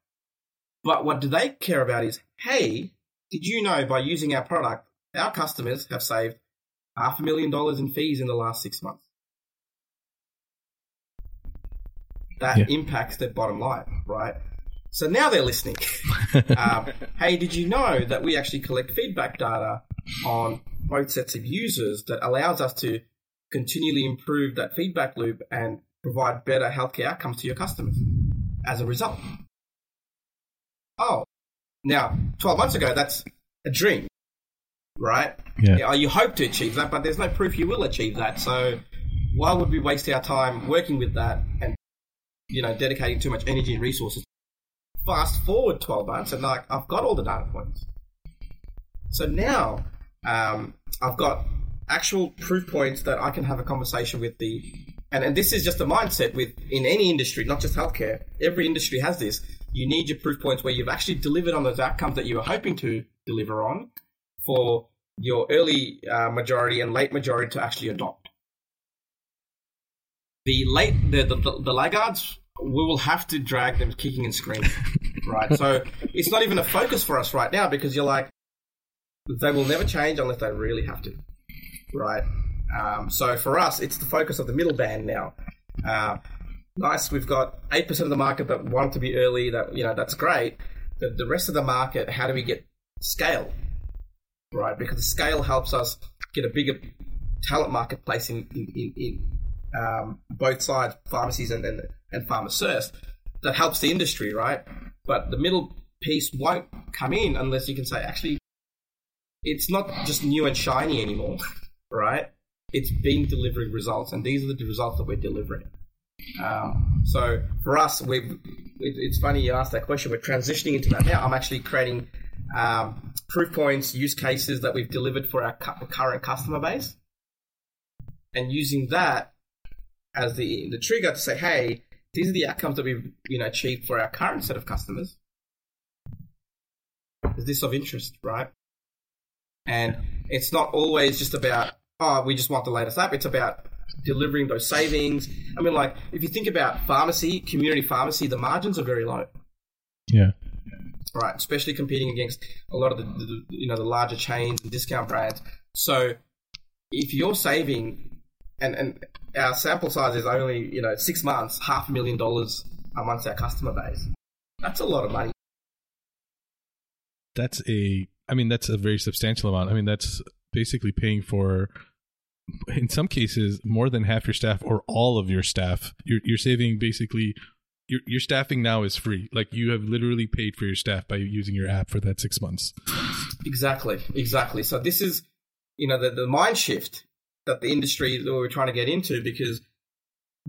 But what do they care about is, hey, did you know by using our product, our customers have saved half a million dollars in fees in the last six months? That yeah. impacts their bottom line, right? So now they're listening. um, hey, did you know that we actually collect feedback data on both sets of users that allows us to continually improve that feedback loop and provide better healthcare outcomes to your customers as a result? Oh, now 12 months ago, that's a dream, right? Yeah. You hope to achieve that, but there's no proof you will achieve that. So why would we waste our time working with that and you know, dedicating too much energy and resources. Fast forward 12 months and like, I've got all the data points. So now, um, I've got actual proof points that I can have a conversation with the, and, and this is just a mindset with, in any industry, not just healthcare. Every industry has this. You need your proof points where you've actually delivered on those outcomes that you were hoping to deliver on for your early uh, majority and late majority to actually adopt. The late, the, the, the laggards we will have to drag them kicking and screaming, right? So it's not even a focus for us right now because you're like, they will never change unless they really have to, right? Um, so for us, it's the focus of the middle band now. Uh, nice, we've got eight percent of the market that want to be early. That you know, that's great. the, the rest of the market, how do we get scale? Right? Because the scale helps us get a bigger talent marketplace in, in, in, in um, both sides, pharmacies and, and, and pharmacists, that helps the industry, right? But the middle piece won't come in unless you can say, actually, it's not just new and shiny anymore, right? It's been delivering results, and these are the results that we're delivering. Um, so for us, we it, it's funny you asked that question. We're transitioning into that now. I'm actually creating um, proof points, use cases that we've delivered for our cu- current customer base, and using that as the the trigger to say, hey, these are the outcomes that we've you know achieved for our current set of customers. Is this of interest, right? And it's not always just about oh, we just want the latest app. It's about delivering those savings. I mean, like if you think about pharmacy, community pharmacy, the margins are very low. Yeah. Right, especially competing against a lot of the, the you know the larger chains and discount brands. So if you're saving, and and our sample size is only you know six months, half a million dollars amongst our customer base. That's a lot of money. That's a, I mean, that's a very substantial amount. I mean, that's basically paying for in some cases more than half your staff or all of your staff you're, you're saving basically your, your staffing now is free like you have literally paid for your staff by using your app for that six months exactly exactly so this is you know the, the mind shift that the industry that we're trying to get into because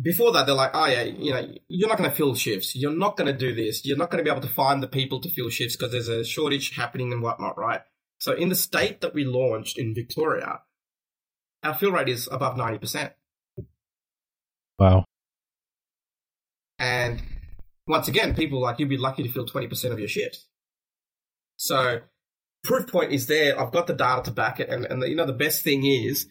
before that they're like oh yeah you know you're not going to fill shifts you're not going to do this you're not going to be able to find the people to fill shifts because there's a shortage happening and whatnot right so in the state that we launched in victoria our fill rate is above 90%. Wow. And once again, people like you'd be lucky to fill 20% of your shifts. So proof point is there. I've got the data to back it. And, and the, you know, the best thing is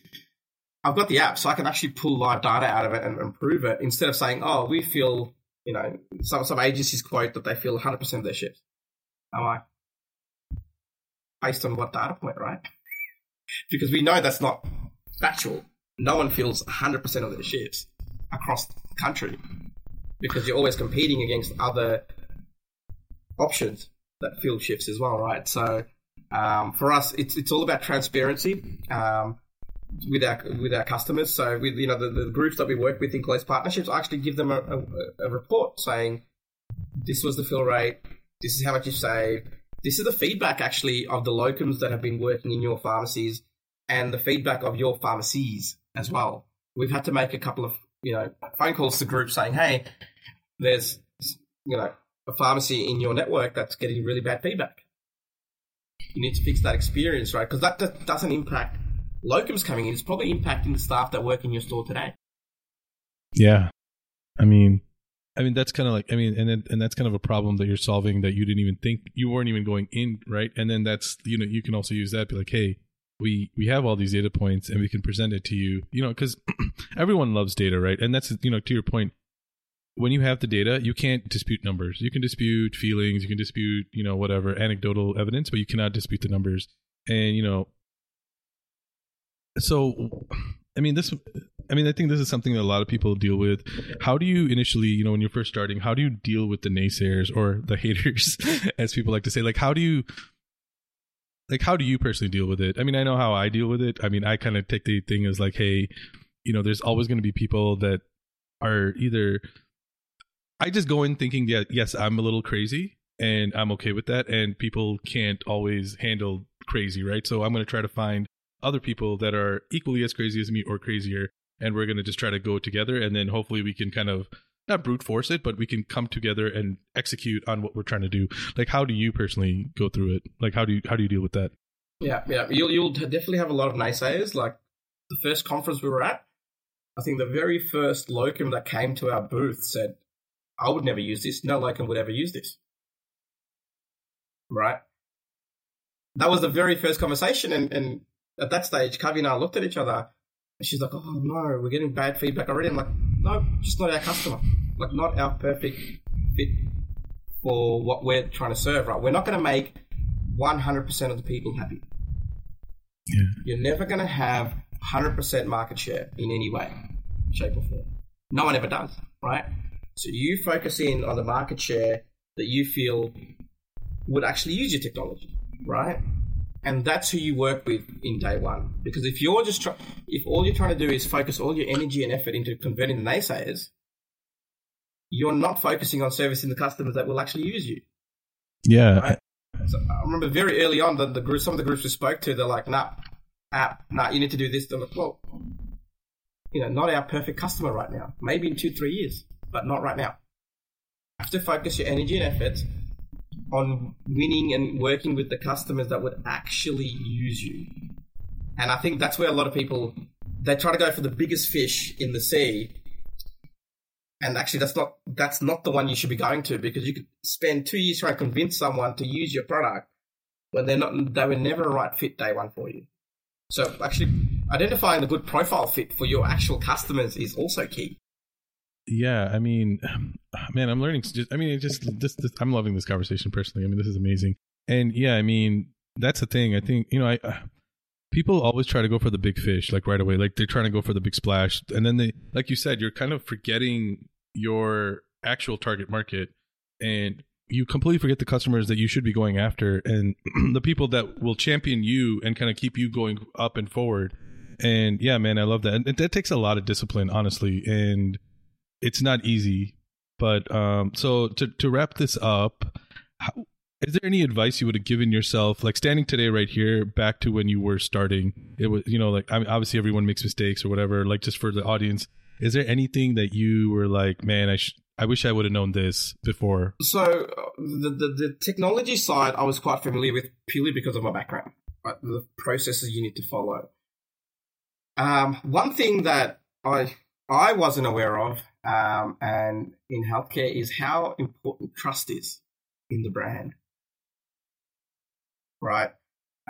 I've got the app, so I can actually pull live data out of it and, improve it instead of saying, oh, we feel, you know, some, some agencies quote that they feel 100% of their shifts. I'm like, based on what data point, right? Because we know that's not factual. No one feels 100% of their shifts across the country because you're always competing against other options that fill shifts as well, right? So um, for us, it's it's all about transparency um, with our with our customers. So with you know the, the groups that we work with in close partnerships, I actually give them a, a, a report saying this was the fill rate, this is how much you saved, this is the feedback actually of the locums that have been working in your pharmacies and the feedback of your pharmacies as well. We've had to make a couple of you know phone calls to groups saying, "Hey, there's you know a pharmacy in your network that's getting really bad feedback. You need to fix that experience, right? Because that doesn't impact locums coming in. It's probably impacting the staff that work in your store today. Yeah, I mean, I mean that's kind of like I mean, and then, and that's kind of a problem that you're solving that you didn't even think you weren't even going in, right? And then that's you know you can also use that be like, hey, we we have all these data points and we can present it to you you know because everyone loves data right and that's you know to your point when you have the data you can't dispute numbers you can dispute feelings you can dispute you know whatever anecdotal evidence but you cannot dispute the numbers and you know so i mean this i mean i think this is something that a lot of people deal with. How do you initially you know when you're first starting how do you deal with the naysayers or the haters as people like to say? Like how do you like how do you personally deal with it? I mean i know how i deal with it. I mean i kind of take the thing as like hey you know there's always going to be people that are either i just go in thinking yeah yes i'm a little crazy and i'm okay with that and people can't always handle crazy right? So i'm going to try to find other people that are equally as crazy as me or crazier and we're going to just try to go together and then hopefully we can kind of not brute force it, but we can come together and execute on what we're trying to do. Like, how do you personally go through it? Like, how do you how do you deal with that? Yeah, yeah, you'll you'll definitely have a lot of naysayers. Like the first conference we were at, I think the very first locum that came to our booth said, "I would never use this. No locum would ever use this." Right. That was the very first conversation, and, and at that stage, Kavi and I looked at each other, and she's like, "Oh no, we're getting bad feedback already." I'm like, "No, just not our customer." like not our perfect fit for what we're trying to serve, right? We're not going to make 100% of the people happy. Yeah. You're never going to have 100% market share in any way, shape, or form. No one ever does, right? So you focus in on the market share that you feel would actually use your technology, right? And that's who you work with in day one. Because if you're just try- if all you're trying to do is focus all your energy and effort into converting the naysayers, you're not focusing on servicing the customers that will actually use you. Yeah. Right? So I remember very early on, that the group, some of the groups we spoke to, they're like, nah, app, nah, you need to do this. They're like, well, you know, not our perfect customer right now. Maybe in two, three years, but not right now. You have to focus your energy and effort on winning and working with the customers that would actually use you. And I think that's where a lot of people they try to go for the biggest fish in the sea. And actually that's not that's not the one you should be going to because you could spend two years trying to convince someone to use your product when they're not they were never a right fit day one for you. So actually identifying the good profile fit for your actual customers is also key. Yeah, I mean, man, I'm learning. Just, I mean, it just this, this, I'm loving this conversation personally. I mean, this is amazing. And yeah, I mean, that's the thing. I think you know, I uh, people always try to go for the big fish, like right away. Like they're trying to go for the big splash, and then they, like you said, you're kind of forgetting your actual target market, and you completely forget the customers that you should be going after, and the people that will champion you and kind of keep you going up and forward. And yeah, man, I love that. And that takes a lot of discipline, honestly, and it's not easy. But um, so to to wrap this up, how, is there any advice you would have given yourself, like standing today right here, back to when you were starting? It was, you know, like I mean, obviously everyone makes mistakes or whatever. Like just for the audience, is there anything that you were like, man, I sh- I wish I would have known this before? So uh, the, the the technology side, I was quite familiar with purely because of my background, right? the processes you need to follow. Um, one thing that I I wasn't aware of um, and in healthcare is how important trust is in the brand, right?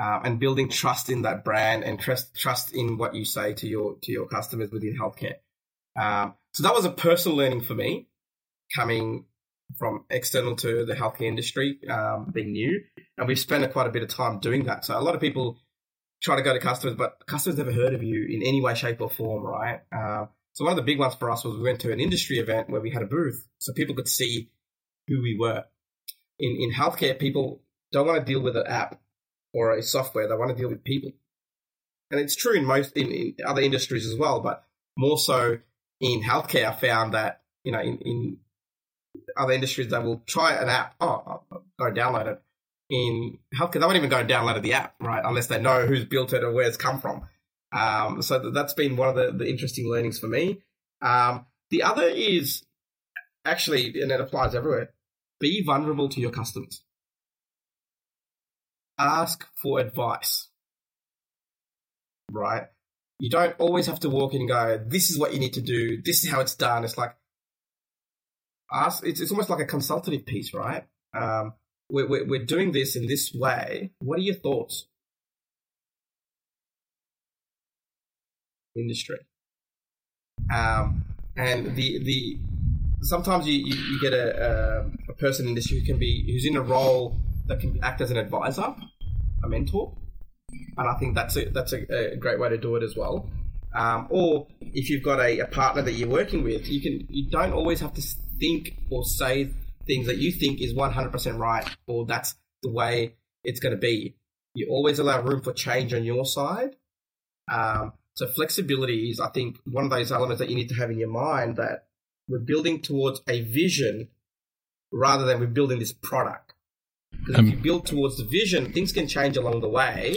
Um, and building trust in that brand and trust trust in what you say to your to your customers within healthcare. Um, so that was a personal learning for me, coming from external to the healthcare industry, um, being new, and we've spent quite a bit of time doing that. So a lot of people try to go to customers, but customers never heard of you in any way, shape, or form, right? Uh, so one of the big ones for us was we went to an industry event where we had a booth so people could see who we were. In in healthcare, people don't want to deal with an app or a software; they want to deal with people. And it's true in most in, in other industries as well, but more so in healthcare. I found that you know in, in other industries they will try an app. Oh, I'll go download it. In healthcare, they won't even go download the app, right? Unless they know who's built it or where it's come from. Um, so that's been one of the, the interesting learnings for me. Um, the other is actually, and it applies everywhere, be vulnerable to your customers. Ask for advice. Right? You don't always have to walk in and go, this is what you need to do, this is how it's done. It's like, ask, it's, it's almost like a consultative piece, right? Um, we're, we're, we're doing this in this way. What are your thoughts? Industry. Um, and the the sometimes you, you, you get a, a, a, person in this who can be who's in a role that can act as an advisor, a mentor, and I think that's a that's a, a great way to do it as well. Um, or if you've got a, a partner that you're working with, you can you don't always have to think or say things that you think is 100% right or that's the way it's going to be. You always allow room for change on your side. Um, so flexibility is, I think, one of those elements that you need to have in your mind that we're building towards a vision rather than we're building this product. Because um, if you build towards the vision, things can change along the way,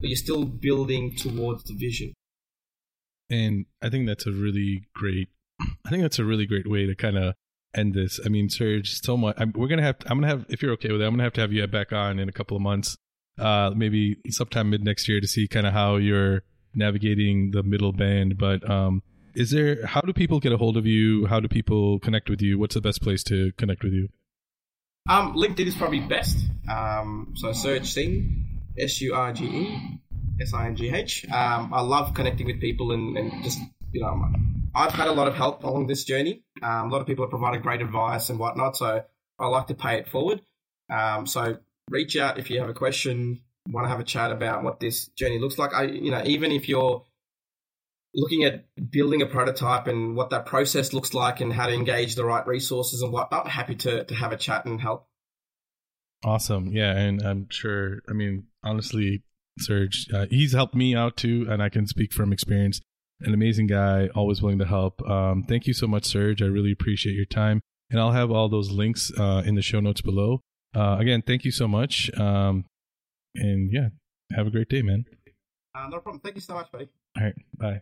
but you're still building towards the vision. And I think that's a really great. I think that's a really great way to kind of end this. I mean, Surge, so much. I'm, we're gonna have. To, I'm gonna have. If you're okay with it, I'm gonna have to have you back on in a couple of months, uh, maybe sometime mid next year to see kind of how you're navigating the middle band. But um, is there? How do people get a hold of you? How do people connect with you? What's the best place to connect with you? Um, LinkedIn is probably best. Um, so Surge Singh, S U R G E S I N G H. Um, I love connecting with people and, and just you know, I've had a lot of help along this journey. Um, a lot of people have provided great advice and whatnot. So I like to pay it forward. Um, so reach out if you have a question, want to have a chat about what this journey looks like. I, you know, even if you're looking at building a prototype and what that process looks like and how to engage the right resources and whatnot, happy to, to have a chat and help. Awesome. Yeah, and I'm sure. I mean, honestly, Surge, uh, he's helped me out too, and I can speak from experience. An amazing guy, always willing to help. Um, thank you so much, Surge. I really appreciate your time, and I'll have all those links uh, in the show notes below. Uh, again, thank you so much. Um, and yeah, have a great day, man. Uh, no problem. Thank you so much, buddy. All right. Bye.